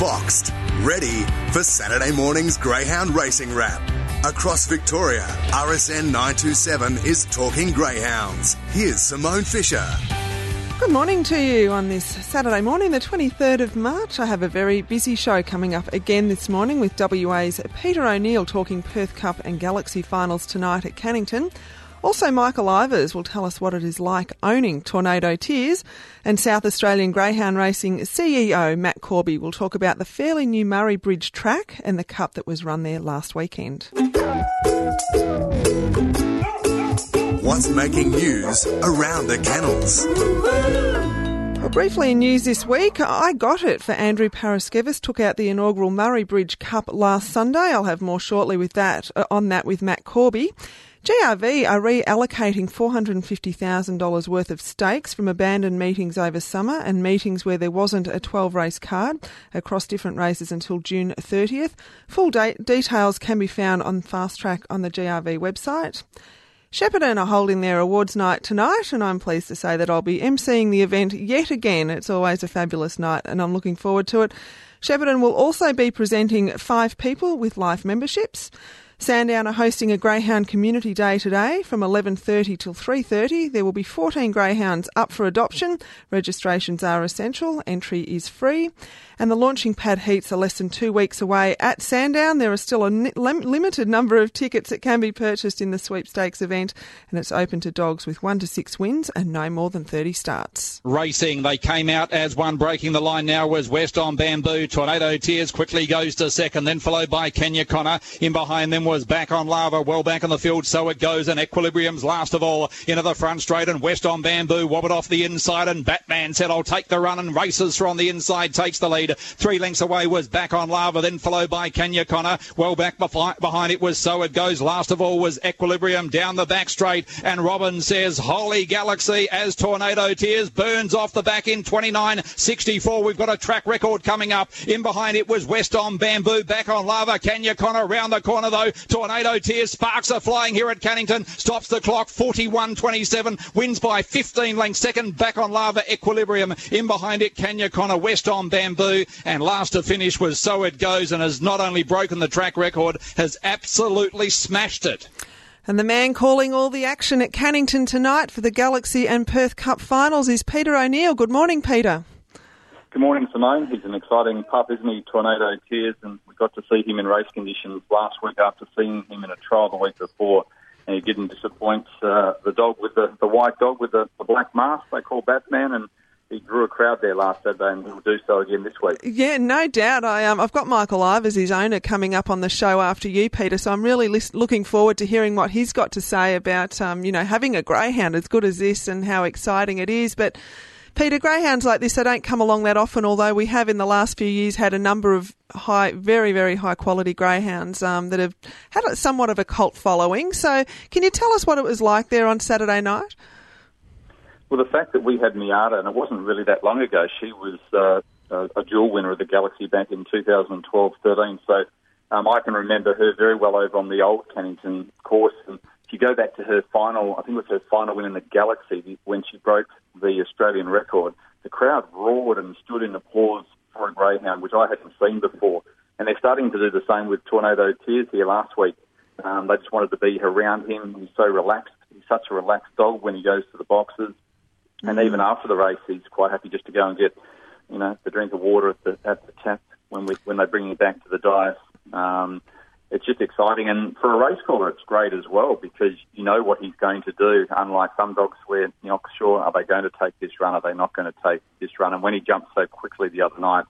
boxed, ready for Saturday morning's Greyhound Racing Wrap. Across Victoria, RSN 927 is talking greyhounds. Here's Simone Fisher. Good morning to you on this Saturday morning, the 23rd of March. I have a very busy show coming up again this morning with WA's Peter O'Neill talking Perth Cup and Galaxy finals tonight at Cannington. Also, Michael Ivers will tell us what it is like owning Tornado Tears, and South Australian Greyhound Racing CEO Matt Corby will talk about the fairly new Murray Bridge track and the cup that was run there last weekend. What's making news around the kennels? Well, briefly in news this week, I got it for Andrew Paraskevis took out the inaugural Murray Bridge Cup last Sunday. I'll have more shortly with that uh, on that with Matt Corby. GRV are reallocating $450,000 worth of stakes from abandoned meetings over summer and meetings where there wasn't a 12 race card across different races until June 30th. Full date details can be found on Fast Track on the GRV website. Shepparton are holding their awards night tonight, and I'm pleased to say that I'll be emceeing the event yet again. It's always a fabulous night, and I'm looking forward to it. Shepparton will also be presenting five people with life memberships. Sandown are hosting a Greyhound Community Day today from 11.30 till 3.30. There will be 14 greyhounds up for adoption. Registrations are essential. Entry is free. And the launching pad heats are less than two weeks away at Sandown. There are still a limited number of tickets that can be purchased in the sweepstakes event, and it's open to dogs with one to six wins and no more than 30 starts. Racing, they came out as one breaking the line now was West on Bamboo. Tornado Tears quickly goes to second, then followed by Kenya Connor. In behind them was Back on Lava, well back on the field, so it goes. And Equilibrium's last of all into the front straight, and West on Bamboo wobbed off the inside, and Batman said, I'll take the run, and races from the inside, takes the lead. Three lengths away was Back on Lava, then followed by Kenya Connor. Well back behind it was So It Goes. Last of all was Equilibrium down the back straight. And Robin says, Holy Galaxy as Tornado Tears burns off the back in 29.64. We've got a track record coming up. In behind it was West on Bamboo. Back on Lava. Kenya Connor round the corner though. Tornado Tears. Sparks are flying here at Cannington. Stops the clock. 41.27. Wins by 15 lengths. Second back on Lava Equilibrium. In behind it Kenya Connor. West on Bamboo. And and last to finish was So It Goes and has not only broken the track record, has absolutely smashed it. And the man calling all the action at Cannington tonight for the Galaxy and Perth Cup finals is Peter O'Neill. Good morning, Peter. Good morning, Simone. He's an exciting pup, isn't he? Tornado Tears, and we got to see him in race conditions last week after seeing him in a trial the week before. And he didn't disappoint uh, the dog with the, the white dog with the, the black mask they call Batman, and he drew a crowd there last Saturday, and he'll do so again this week. Yeah, no doubt. I um, I've got Michael Ivers, his owner, coming up on the show after you, Peter. So I'm really looking forward to hearing what he's got to say about um, you know having a greyhound as good as this and how exciting it is. But Peter, greyhounds like this they don't come along that often. Although we have in the last few years had a number of high, very very high quality greyhounds um, that have had somewhat of a cult following. So can you tell us what it was like there on Saturday night? Well, the fact that we had Miata, and it wasn't really that long ago, she was uh, a, dual winner of the Galaxy back in 2012-13. So um, I can remember her very well over on the old Cannington course. And if you go back to her final, I think it was her final win in the Galaxy when she broke the Australian record, the crowd roared and stood in applause for a greyhound, which I hadn't seen before. And they're starting to do the same with Tornado Tears here last week. Um, they just wanted to be around him. He's so relaxed. He's such a relaxed dog when he goes to the boxes. And even after the race, he's quite happy just to go and get, you know, the drink of water at the at the tap when we when they bring him back to the dice. Um, it's just exciting, and for a race caller, it's great as well because you know what he's going to do. Unlike some dogs, where you're not sure are they going to take this run, are they not going to take this run? And when he jumped so quickly the other night,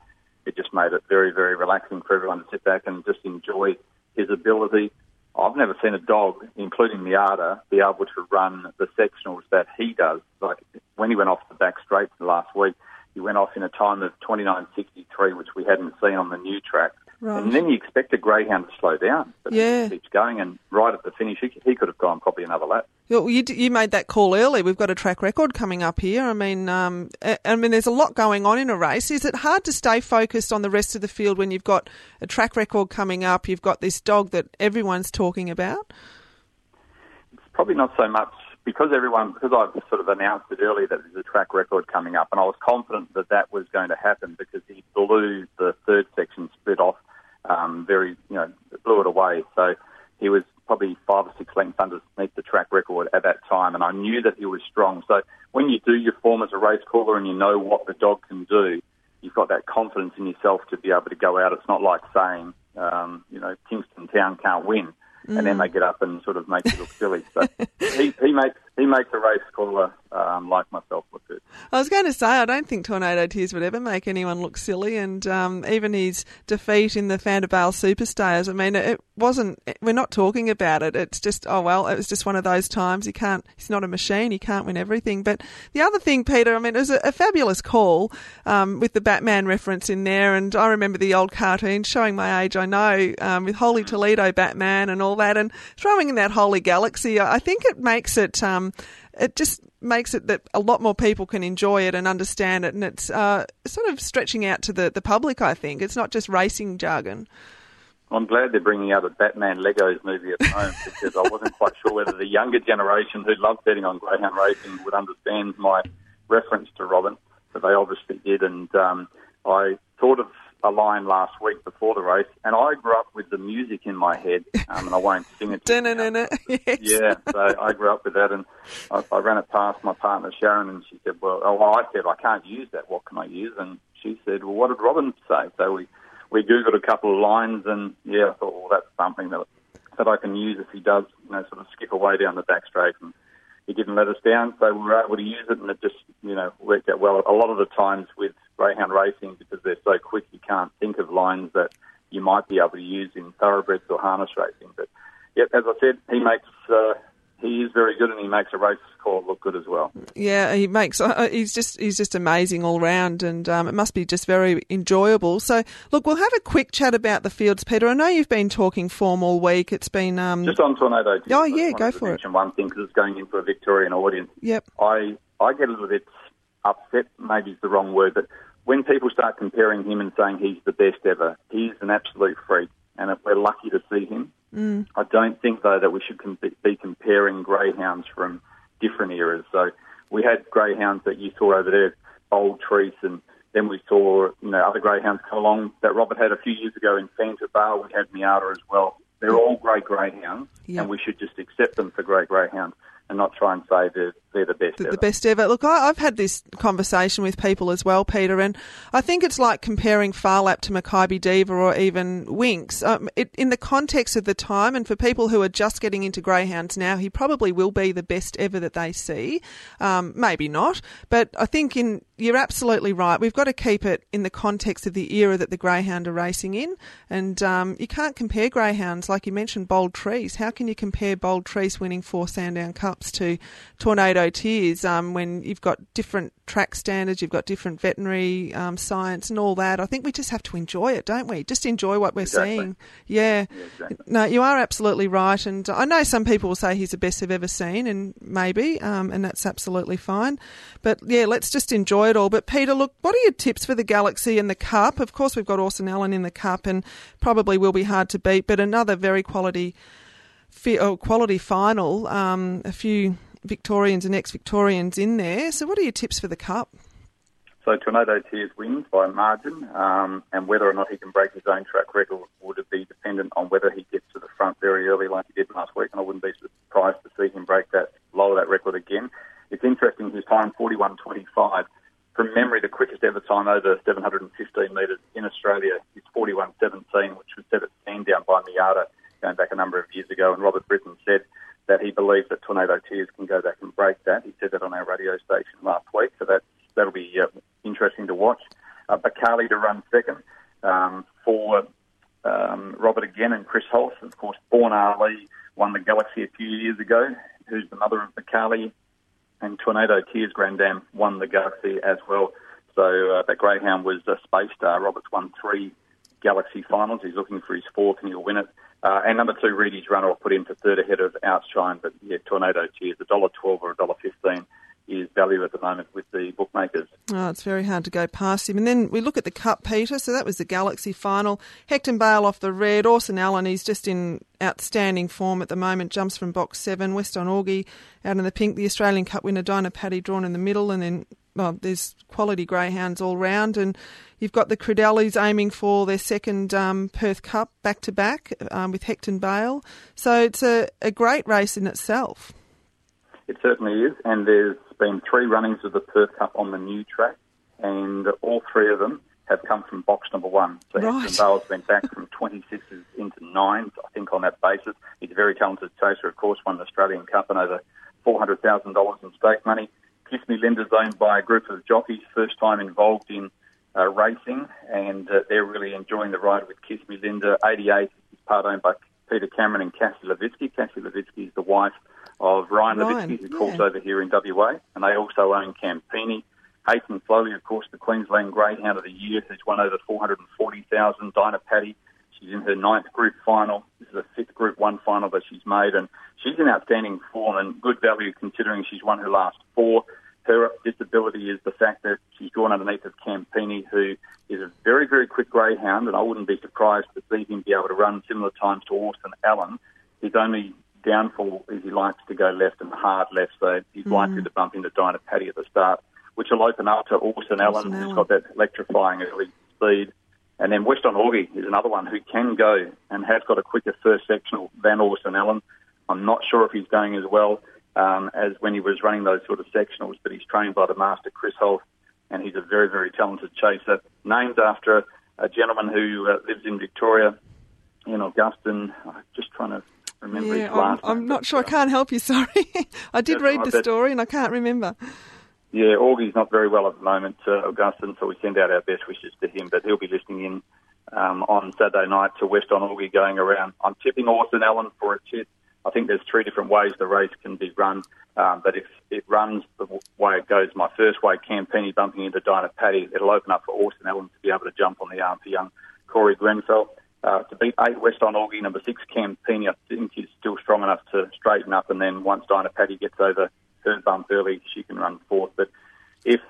it just made it very, very relaxing for everyone to sit back and just enjoy his ability I've never seen a dog, including Miata, be able to run the sectionals that he does. Like when he went off the back straight last week, he went off in a time of 29.63, which we hadn't seen on the new track. Right. And then you expect a greyhound to slow down, but yeah. he keeps going. And right at the finish, he, he could have gone probably another lap. You, you made that call early. We've got a track record coming up here. I mean, um, I mean, there's a lot going on in a race. Is it hard to stay focused on the rest of the field when you've got a track record coming up? You've got this dog that everyone's talking about. It's probably not so much because everyone, because I've sort of announced it earlier that there's a track record coming up, and I was confident that that was going to happen because he blew the third section um, very, you know, blew it away. So he was probably five or six lengths underneath the track record at that time, and I knew that he was strong. So when you do your form as a race caller and you know what the dog can do, you've got that confidence in yourself to be able to go out. It's not like saying, um, you know, Kingston Town can't win mm. and then they get up and sort of make you look silly. So he, he makes he makes a race caller um, like myself I was going to say I don't think Tornado Tears would ever make anyone look silly, and um, even his defeat in the Vanderbilt Superstars. I mean, it wasn't. We're not talking about it. It's just oh well, it was just one of those times. He can't. He's not a machine. He can't win everything. But the other thing, Peter, I mean, it was a, a fabulous call um, with the Batman reference in there, and I remember the old cartoon showing my age. I know um, with Holy Toledo Batman and all that, and throwing in that Holy Galaxy. I think it makes it. Um, it just makes it that a lot more people can enjoy it and understand it, and it's uh, sort of stretching out to the, the public. I think it's not just racing jargon. I'm glad they're bringing out a Batman Legos movie at home because I wasn't quite sure whether the younger generation who love betting on greyhound racing would understand my reference to Robin, but they obviously did. And um, I thought of a line last week before the race, and I grew up with the music in my head, um, and I won't sing it. Yes. Yeah, so I grew up with that, and I, I ran it past my partner Sharon, and she said, "Well, oh, well, I said I can't use that. What can I use?" And she said, "Well, what did Robin say?" So we we googled a couple of lines, and yeah, I thought, well, that's something that that I can use if he does, you know, sort of skip away down the back straight and he didn't let us down, so we were able to use it, and it just you know worked out well. A lot of the times with greyhound racing, because they're so quick, you can't think of lines that you might be able to use in thoroughbreds or harness racing. But yeah, as I said, he makes uh, he is very good, and he makes a race call look good as well. Yeah, he makes. Uh, he's just he's just amazing all round, and um, it must be just very enjoyable. So, look, we'll have a quick chat about the fields, Peter. I know you've been talking form all week. It's been um... just on tornado. Oh yeah, go for it. One thing because it's going into a Victorian audience. Yep. I I get a little bit upset. Maybe it's the wrong word, but when people start comparing him and saying he's the best ever, he's an absolute freak, and we're lucky to see him. Mm. I don't think, though, that we should be comparing greyhounds from different eras. So we had greyhounds that you saw over there, Bold Trease, and then we saw you know other greyhounds come along that Robert had a few years ago in Fanta Bale. We had Miata as well. They're all great greyhounds, yep. and we should just accept them for great greyhounds and not try and say they're, they're the best the, ever. The best ever. Look, I, have had this conversation with people as well, Peter, and I think it's like comparing Phar Lap to Makybe Diva or even Winx. Um, it, in the context of the time, and for people who are just getting into greyhounds now, he probably will be the best ever that they see. Um, maybe not, but I think in you're absolutely right. We've got to keep it in the context of the era that the greyhound are racing in, and um, you can't compare greyhounds like you mentioned. Bold Trease. How can you compare Bold Trease winning four Sandown Cups to Tornado Tears um, when you've got different track standards, you've got different veterinary um, science and all that. I think we just have to enjoy it, don't we? Just enjoy what we're exactly. seeing. Yeah. yeah exactly. No, you are absolutely right. And I know some people will say he's the best they've ever seen, and maybe, um, and that's absolutely fine. But yeah, let's just enjoy it all. But Peter, look, what are your tips for the Galaxy and the Cup? Of course, we've got Orson Allen in the Cup, and probably will be hard to beat, but another very quality. Oh, quality final. Um, a few Victorians and ex-Victorians in there. So, what are your tips for the Cup? So, Tornado Tears wins by a margin, um, and whether or not he can break his own track record would be dependent on whether he gets to the front very early, like he did last week. And I wouldn't be surprised to see him break that, lower that record again. It's interesting. His time, 41.25. From memory, the quickest ever time over 715 metres in Australia is 41.17, which was set at Sandown by Miata going back a number of years ago. And Robert Britton said that he believes that Tornado Tears can go back and break that. He said that on our radio station last week, so that that'll be uh, interesting to watch. Uh, Bakali to run second um, for um, Robert again and Chris Holtz. Of course, Born Ali won the Galaxy a few years ago, who's the mother of Bakali, and Tornado Tears Grandam won the Galaxy as well. So uh, that greyhound was a space star. Robert's won three Galaxy finals. He's looking for his fourth, and he'll win it. Uh, and number two, Reedy's runner, will put in for third ahead of Outshine. But yeah, Tornado Tears, a dollar twelve or a dollar fifteen is value at the moment with the bookmakers. Oh, it's very hard to go past him. And then we look at the Cup, Peter. So that was the Galaxy final. Hecton Bale off the red. Orson Allen, he's just in outstanding form at the moment. Jumps from box seven. Weston Augie out in the pink. The Australian Cup winner, Dyna Patty, drawn in the middle. And then well, there's quality greyhounds all round, and you've got the Credellis aiming for their second um, Perth Cup back to back um, with Hecton Bale. So it's a, a great race in itself. It certainly is, and there's been three runnings of the Perth Cup on the new track, and all three of them have come from box number one. So right. Hecton Bale's been back from 26s into nines, I think, on that basis. He's a very talented chaser, of course, won the Australian Cup and over $400,000 in stake money. Kiss Me Linda's owned by a group of jockeys, first time involved in uh, racing, and uh, they're really enjoying the ride with Kiss Me Linda. 88 is part owned by Peter Cameron and Cassie Levitsky. Cassie Levitsky is the wife of Ryan, Ryan Levitsky, who yeah. calls over here in WA, and they also own Campini. Hayton Slowly, of course, the Queensland Greyhound of the Year, who's won over 440,000. Dyna Patty, she's in her ninth group final. This is the fifth Group 1 final that she's made, and she's in outstanding form and good value considering she's won her last four. Her disability is the fact that she's drawn underneath of Campini, who is a very, very quick greyhound, and I wouldn't be surprised to see him be able to run similar times to Orson Allen. His only downfall is he likes to go left and hard left, so he's likely to bump into Dyna Patty at the start, which will open up to Orson Allen, who's got that electrifying early speed. And then Weston Augie is another one who can go and has got a quicker first sectional than Orson Allen. I'm not sure if he's going as well um, as when he was running those sort of sectionals, but he's trained by the master Chris Holt, and he's a very, very talented chaser. Named after a gentleman who uh, lives in Victoria, in Augustin. I'm just trying to remember Yeah, his I'm, last I'm not sure. I can't help you. Sorry, I did That's read right, the story and I can't remember. Yeah, Augie's not very well at the moment, uh, Augustin, so we send out our best wishes to him. But he'll be listening in um, on Saturday night to West on Augie going around. I'm tipping Orson Allen for a tip. I think there's three different ways the race can be run, um, but if it runs the way it goes, my first way, Campini bumping into Dyna Patty, it'll open up for Orson Allen to be able to jump on the arm for young Corey Grenfell. Uh, to beat eight West on Augie, number six Campini, I think he's still strong enough to straighten up, and then once Dyna Patty gets over her bump early, she can run fourth. But if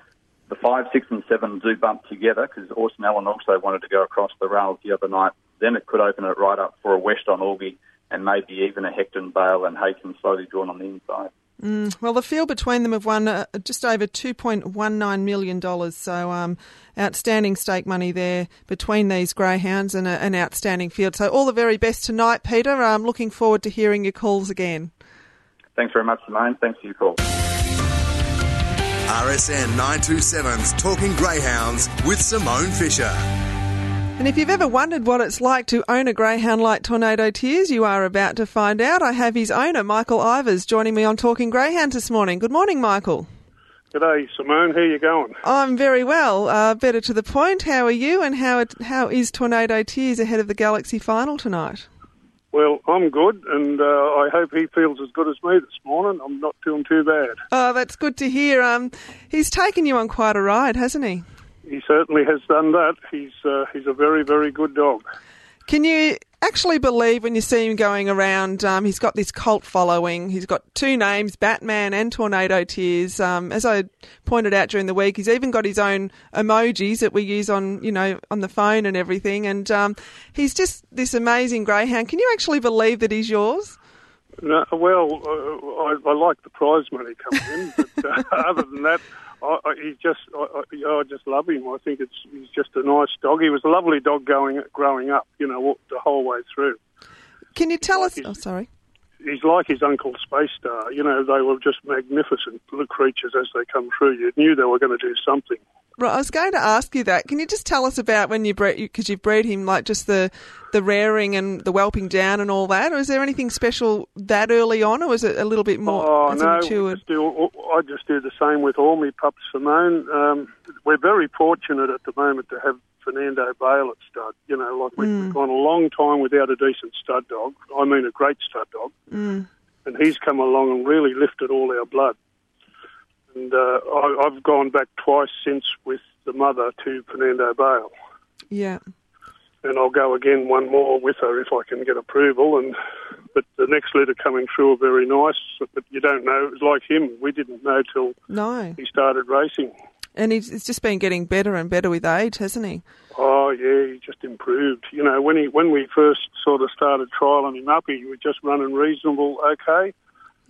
the five, six, and seven do bump together, because Orson Allen also wanted to go across the rails the other night, then it could open it right up for a West on Augie and maybe even a Hecton Bale and Hayton slowly drawn on the inside. Well, the field between them have won uh, just over $2.19 million. So, um, outstanding stake money there between these greyhounds and a, an outstanding field. So, all the very best tonight, Peter. I'm looking forward to hearing your calls again. Thanks very much, Simone. Thanks for your call. RSN 927's Talking Greyhounds with Simone Fisher. And if you've ever wondered what it's like to own a greyhound like Tornado Tears, you are about to find out. I have his owner, Michael Ivers, joining me on Talking Greyhound this morning. Good morning, Michael. G'day, Simone. How you going? I'm very well. Uh, better to the point. How are you? And how it, how is Tornado Tears ahead of the Galaxy final tonight? Well, I'm good, and uh, I hope he feels as good as me this morning. I'm not feeling too bad. Oh, that's good to hear. Um, he's taken you on quite a ride, hasn't he? He certainly has done that. He's uh, he's a very very good dog. Can you actually believe when you see him going around? Um, he's got this cult following. He's got two names, Batman and Tornado Tears. Um, as I pointed out during the week, he's even got his own emojis that we use on, you know, on the phone and everything. And um, he's just this amazing greyhound. Can you actually believe that he's yours? No, well, uh, I, I like the prize money coming in, but uh, other than that, I, I, he just I, I, I just love him. I think it's he's just a nice dog. He was a lovely dog going growing up, you know, walked the whole way through. Can you tell us? Like Oh, sorry. he's like his uncle Space Star. You know, they were just magnificent little creatures as they come through. You knew they were going to do something. Right, I was going to ask you that. Can you just tell us about when you bred, because you've bred him, like just the the rearing and the whelping down and all that? Or is there anything special that early on, or was it a little bit more Oh no, it we matured? just do, I just do the same with all my pups, Simone. Um, we're very fortunate at the moment to have Fernando Bale at stud. You know, like we, Mm. we've gone a long time without a decent stud dog. I mean, a great stud dog. Mm. And he's come along and really lifted all our blood. And uh, I, I've gone back twice since with the mother to Fernando Bale. Yeah. and I'll go again one more with her if I can get approval. And but the next letter coming through are very nice, but you don't know. It was like him. We didn't know till No. he started racing. And he's, just been getting better and better with age, hasn't he? Oh yeah, he just improved. You know, when he when we first sort of started trialing him up, he was just running reasonable, okay.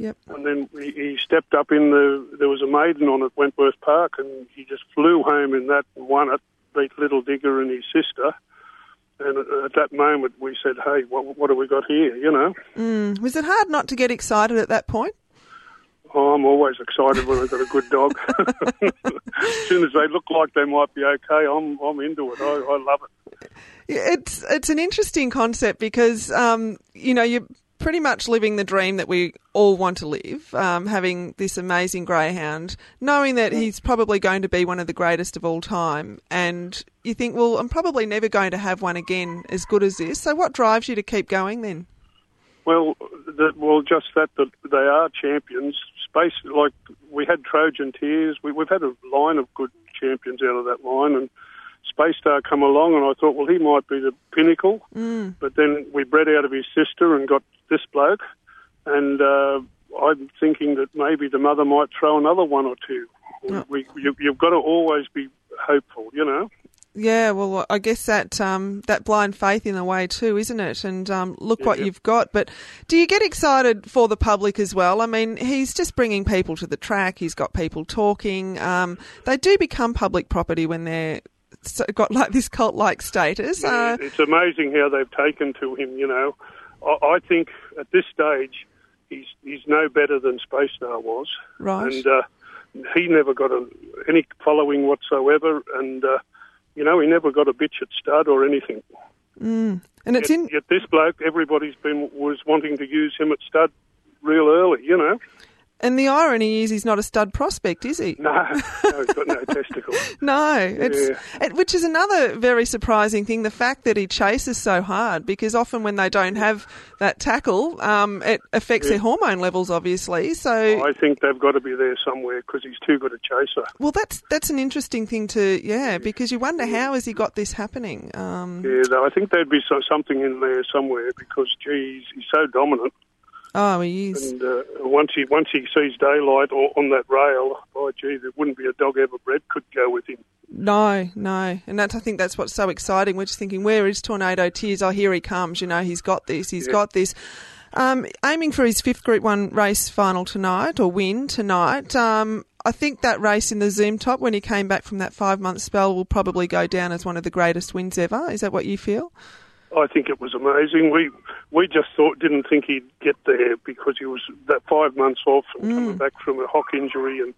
Yep. And then he, he stepped up in the. There was a maiden on at Wentworth Park, and he just flew home in that and won it. Beat Little Digger and his sister. And at- at that moment, we said, "Hey, what, what have we got here?" You know. Mm. Was it hard not to get excited at that point? Oh, I'm always excited when I've got a good dog. as soon as they look like they might be okay, I'm I'm into it. I, I love it. It's it's an interesting concept because um, you know you're pretty much living the dream that we all want to live, um, having this amazing greyhound, knowing that he's probably going to be one of the greatest of all time, and you think, well, I'm probably never going to have one again as good as this. So, what drives you to keep going then? Well, the, well, just that that they are champions. Space like we had Trojan Tears. We, we've had a line of good champions out of that line, and Space Star come along, and I thought, well, he might be the pinnacle. Mm. But then we bred out of his sister and got this bloke, and uh, I'm thinking that maybe the mother might throw another one or two. Yeah. We, you, you've got to always be hopeful, you know. Yeah, well, I guess that um, that blind faith in a way too, isn't it? And um, look what Yeah. you've got. But do you get excited for the public as well? I mean, he's just bringing people to the track. He's got people talking. Um, they do become public property when they're got like this cult-like status. Uh, it's amazing how they've taken to him. You know, I, I think at this stage he's he's no better than Space Star was, Right. and uh, he never got a, any following whatsoever, and uh, you know he never got a bitch at stud or anything. and it's yet, in. yet this bloke, everybody's been was wanting to use him at stud real early. You know, And the irony is, he's not a stud prospect, is he? no, no he's got no testicles. No, it's Yeah. it, which is another very surprising thing. The fact that he chases so hard, because often when they don't have that tackle, um, it affects their hormone levels, obviously. So, I think they've got to be there somewhere because he's too good a chaser. well, that's that's an interesting thing to yeah, because you wonder how has he got this happening. Um, Yeah, I think there'd be so, something in there somewhere because, geez, he's so dominant. Oh, he is. And uh, once he once he sees daylight or on that rail, oh gee, there wouldn't be a dog ever bred could go with him. No, no, and that's I think that's what's so exciting. We're just thinking, where is Tornado Tears? Oh, here he comes. You know, he's got this. He's Yeah. got this. Um, aiming for his fifth Group One race final tonight or win tonight. Um, I think that race in the Zoom Top when he came back from that five month spell will probably go down as one of the greatest wins ever. Is that what you feel? I think it was amazing. We we just thought didn't think he'd get there because he was that five months off and mm. coming back from a hock injury and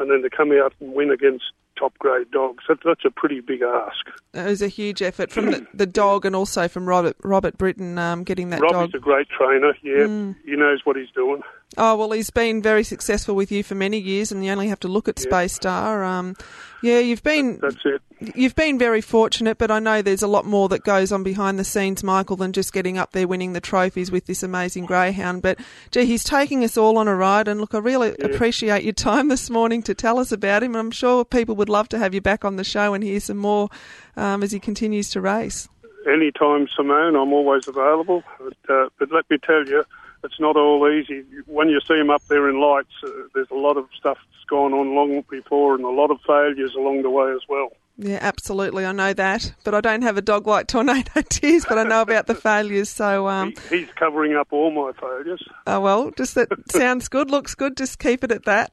and then to come out and win against top grade dogs. That, that's a pretty big ask. It was a huge effort from the, the dog and also from Robert Robert Britton um, getting that Robbie's dog. a great trainer. Yeah, he knows what he's doing. Oh well, he's been very successful with you for many years, and you only have to look at Space Star. Um, yeah, you've been That's it. you've been very fortunate, but I know there's a lot more that goes on behind the scenes, Michael, than just getting up there winning the trophies with this amazing greyhound. But gee, he's taking us all on a ride, and look, I really appreciate your time this morning to tell us about him. I'm sure people would love to have you back on the show and hear some more um, as he continues to race. Anytime, Simone, I'm always available. But, uh, but let me tell you, it's not all easy. When you see him up there in lights, uh, there's a lot of stuff that's gone on long before and a lot of failures along the way as well. Yeah, absolutely. I know that, but I don't have a dog like Tornado Tears, but I know about the failures. So, um, He, he's covering up all my failures. oh well, just that sounds good, looks good. Just keep it at that.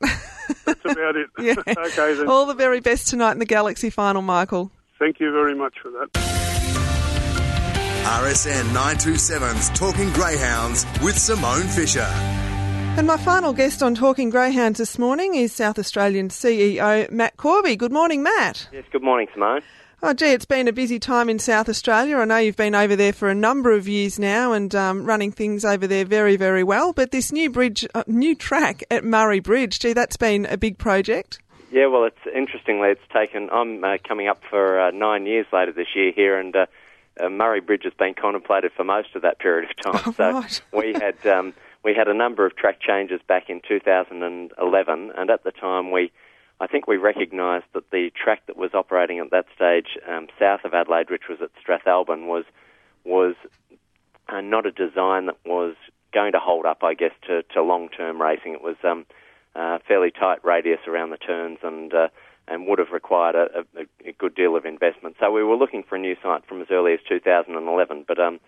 That's about it. yeah. okay, then. All the very best tonight in the Galaxy final, Michael. Thank you very much for that. RSN 927's Talking Greyhounds with Simone Fisher. And my final guest on Talking Greyhounds this morning is South Australian CEO Matt Corby. Good morning, Matt. Yes, good morning, Simone. Oh, gee, it's been a busy time in South Australia. I know you've been over there for a number of years now and um, running things over there very, very well. But this new bridge, uh, new track at Murray Bridge, gee, that's been a big project. Yeah, well, it's interestingly, it's taken. I'm uh, coming up for uh, nine years later this year here, and uh, uh, Murray Bridge has been contemplated for most of that period of time. Oh, so right. we had um, we had a number of track changes back in 2011, and at the time we. I think we recognised that the track that was operating at that stage um, south of Adelaide, which was at Strathalbyn, was was uh, not a design that was going to hold up, I guess, to, to long-term racing. It was um, fairly tight radius around the turns and uh, and would have required a, a, a good deal of investment. So we were looking for a new site from as early as 2011. But um,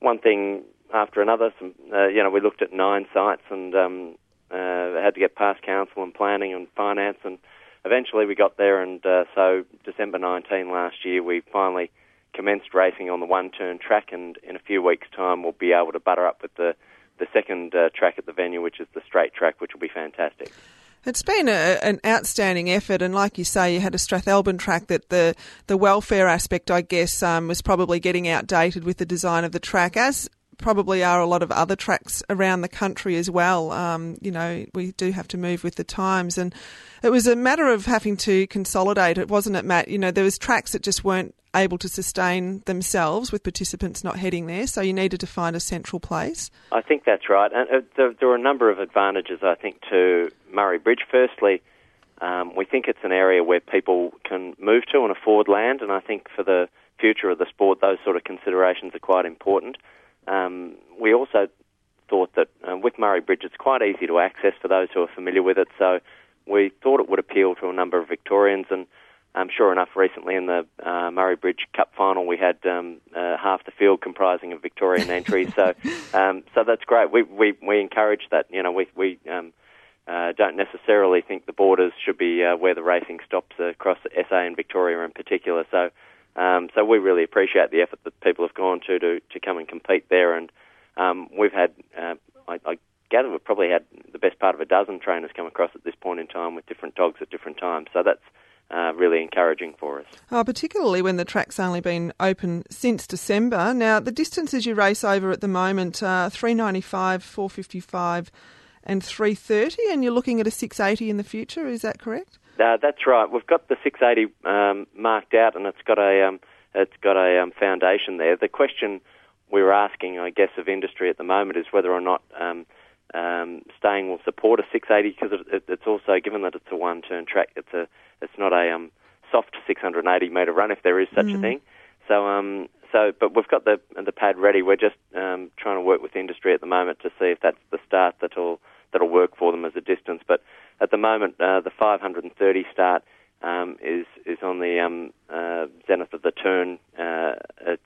one thing after another. Some, uh, you know, we looked at nine sites and um, uh, had to get past council and planning and finance, and eventually we got there. And uh, so December 19 last year, we finally commenced racing on the one-turn track, and in a few weeks' time, we'll be able to butter up with the the second uh, track at the venue, which is the straight track, which will be fantastic. It's been a, an outstanding effort, and like you say, you had a Strathalbyn track that the the welfare aspect, I guess, um, was probably getting outdated with the design of the track, as probably are a lot of other tracks around the country as well. Um, you know, we do have to move with the times, and it was a matter of having to consolidate it, wasn't it, Matt? You know, there was tracks that just weren't able to sustain themselves with participants not heading there, so you needed to find a central place. I think that's right, and uh, there, there, are a number of advantages, I think, to Murray Bridge. Firstly, um, we think it's an area where people can move to and afford land, and I think for the future of the sport, those sort of considerations are quite important. Um, we also thought that uh, with Murray Bridge, it's quite easy to access for those who are familiar with it, so we thought it would appeal to a number of Victorians and um, sure enough, recently in the uh, Murray Bridge Cup final, we had um, uh, half the field comprising of Victorian entries. So, um, so that's great. We, we we encourage that. You know, we we um, uh, don't necessarily think the borders should be uh, where the racing stops across SA and Victoria in particular. So, um, so we really appreciate the effort that people have gone to to, to come and compete there. And um, we've had, uh, I, I gather, we've probably had the best part of a dozen trainers come across at this point in time with different dogs at different times. So that's uh, really encouraging for us. Oh, particularly when the track's only been open since December. Now, the distances you race over at the moment are 395, 455, and 330, and you're looking at a 680 in the future. Is that correct? Uh, that's right. We've got the 680 um, marked out, and it's got a um, it's got a um, foundation there. The question we're asking, I guess, of industry at the moment is whether or not um, um, staying will support a 680 because it, it, it's also given that it's a one-turn track. It's a it's not a um, soft 680 metre run if there is such mm. a thing. So um, so but we've got the the pad ready. We're just um, trying to work with industry at the moment to see if that's the start that'll that'll work for them as a distance. But at the moment, uh, the 530 start um, is is on the um, uh, zenith of the turn uh,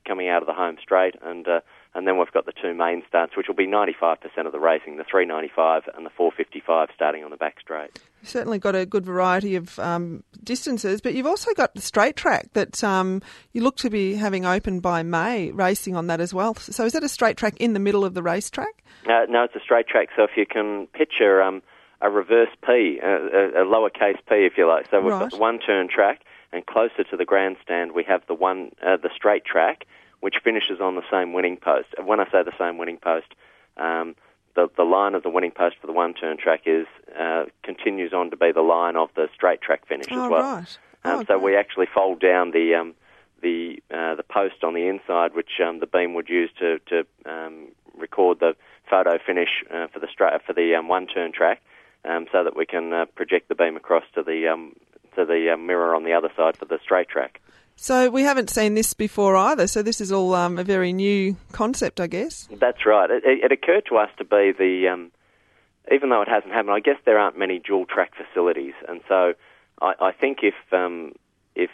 coming out of the home straight, and uh, and then we've got the two main starts, which will be 95% of the racing, the 395 and the 455 starting on the back straight. You've certainly got a good variety of um, distances, but you've also got the straight track that um, you look to be having open by May, racing on that as well. So is that a straight track in the middle of the racetrack? Uh, no, it's a straight track. So if you can picture um, a reverse P, a, a, lowercase p, if you like. So we've right. got the one-turn track, and closer to the grandstand we have the one, uh, the straight track which finishes on the same winning post. And when I say the same winning post, um, the, the line of the winning post for the one turn track is uh, continues on to be the line of the straight track finish oh, as well. Right. Oh, um, so we actually fold down the um, the uh, the post on the inside, which um, the beam would use to to um, record the photo finish uh, for the stra- for the um, one turn track, um, so that we can uh, project the beam across to the um, to the uh, mirror on the other side for the straight track. So we haven't seen this before either. So this is all um, a very new concept, I guess. That's right. It, it occurred to us to be the, um, even though it hasn't happened, I guess there aren't many dual track facilities, and so I, I think if um, if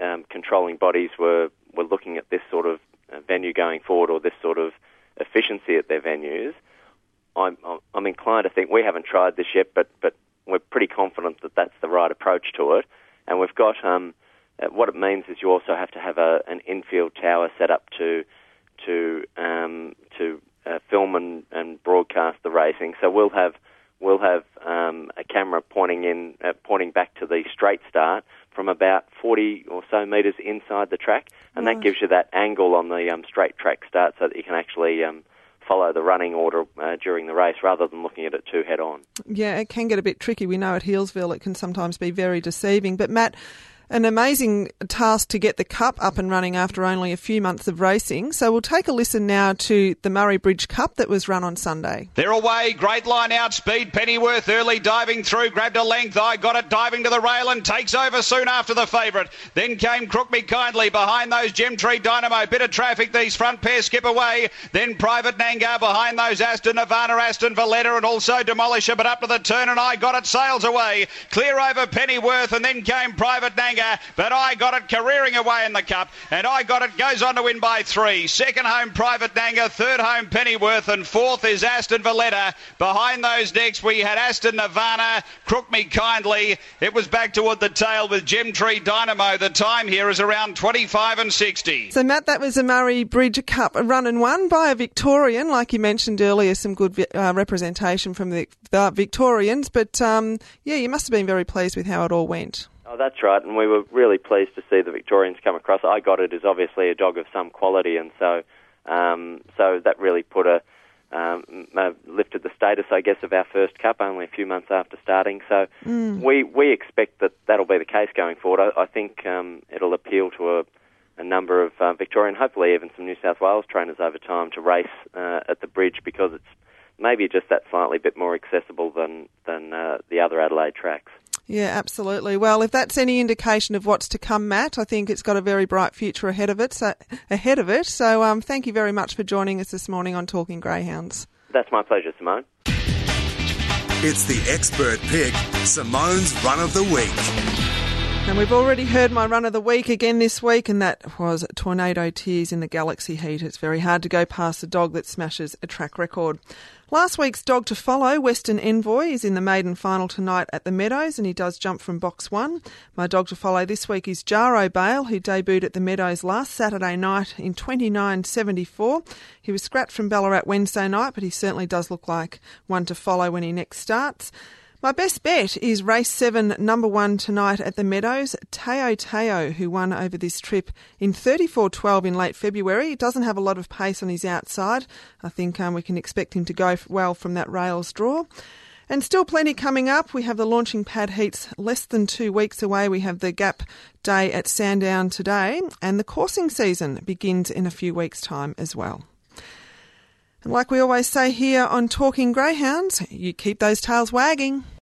um, controlling bodies were were looking at this sort of uh, venue going forward, or this sort of efficiency at their venues, I'm I'm inclined to think we haven't tried this yet, but but we're pretty confident that that's the right approach to it, and we've got. Um, uh, what it means is you also have to have a, an infield tower set up to to um, to uh, film and, and broadcast the racing. So we'll have we'll have um, a camera pointing in uh, pointing back to the straight start from about 40 or so metres inside the track, and that gives you that angle on the um, straight track start so that you can actually um, follow the running order uh, during the race rather than looking at it too head on. Yeah, it can get a bit tricky. We know at Healesville it can sometimes be very deceiving. But Matt, an amazing task to get the Cup up and running after only a few months of racing. So we'll take a listen now to the Murray Bridge Cup that was run on Sunday. They're away. Great line out speed. Pennyworth early diving through. Grabbed a length. I got it diving to the rail and takes over soon after the favourite. Then came Crook Me Kindly behind those Gem Tree Dynamo. Bit of traffic. These front pair skip away. Then Private Nangar behind those Aston Nirvana, Aston Valletta and also Demolisher. But up to the turn and I got it. Sails away. Clear over Pennyworth and then came Private Nangar. But I got it careering away in the cup, and I got it goes on to win by three. Second home, Private Nanga. Third home, Pennyworth, and fourth is Aston Valletta. Behind those next, we had Aston Nirvana, Crook Me Kindly. It was back toward the tail with Gem Tree Dynamo. The time here is around 25 and 60. So, Matt, that was a Murray Bridge Cup run and won by a Victorian. Like you mentioned earlier, some good uh, representation from the, the Victorians. But um, yeah, you must have been very pleased with how it all went. Oh, that's right, and we were really pleased to see the Victorians come across. I got it as obviously a dog of some quality, and so um, so that really put a um, lifted the status, I guess, of our first cup only a few months after starting. So mm. we we expect that that'll be the case going forward. I, I think um, it'll appeal to a, a number of uh, Victorian, hopefully even some New South Wales trainers over time to race uh, at the bridge because it's maybe just that slightly bit more accessible than than uh, the other Adelaide tracks. Yeah, absolutely. Well, if that's any indication of what's to come, Matt, I think it's got a very bright future ahead of it. So, ahead of it. So, um, thank you very much for joining us this morning on Talking Greyhounds. That's my pleasure, Simone. It's the expert pick, Simone's run of the week. And we've already heard my run of the week again this week, and that was Tornado Tears in the Galaxy Heat. It's very hard to go past a dog that smashes a track record. Last week's dog to follow, Western Envoy, is in the maiden final tonight at the Meadows and he does jump from box one. My dog to follow this week is Jaro Bale, who debuted at the Meadows last Saturday night in 29.74. He was scratched from Ballarat Wednesday night, but he certainly does look like one to follow when he next starts. My best bet is race seven, number one tonight at the Meadows. Teo Teo, who won over this trip in 34.12 in late February. He doesn't have a lot of pace on his outside. I think um, we can expect him to go well from that rails draw. And still plenty coming up. We have the launching pad heats less than two weeks away. We have the Gap Day at Sandown today, and the coursing season begins in a few weeks' time as well. And like we always say here on Talking Greyhounds, you keep those tails wagging.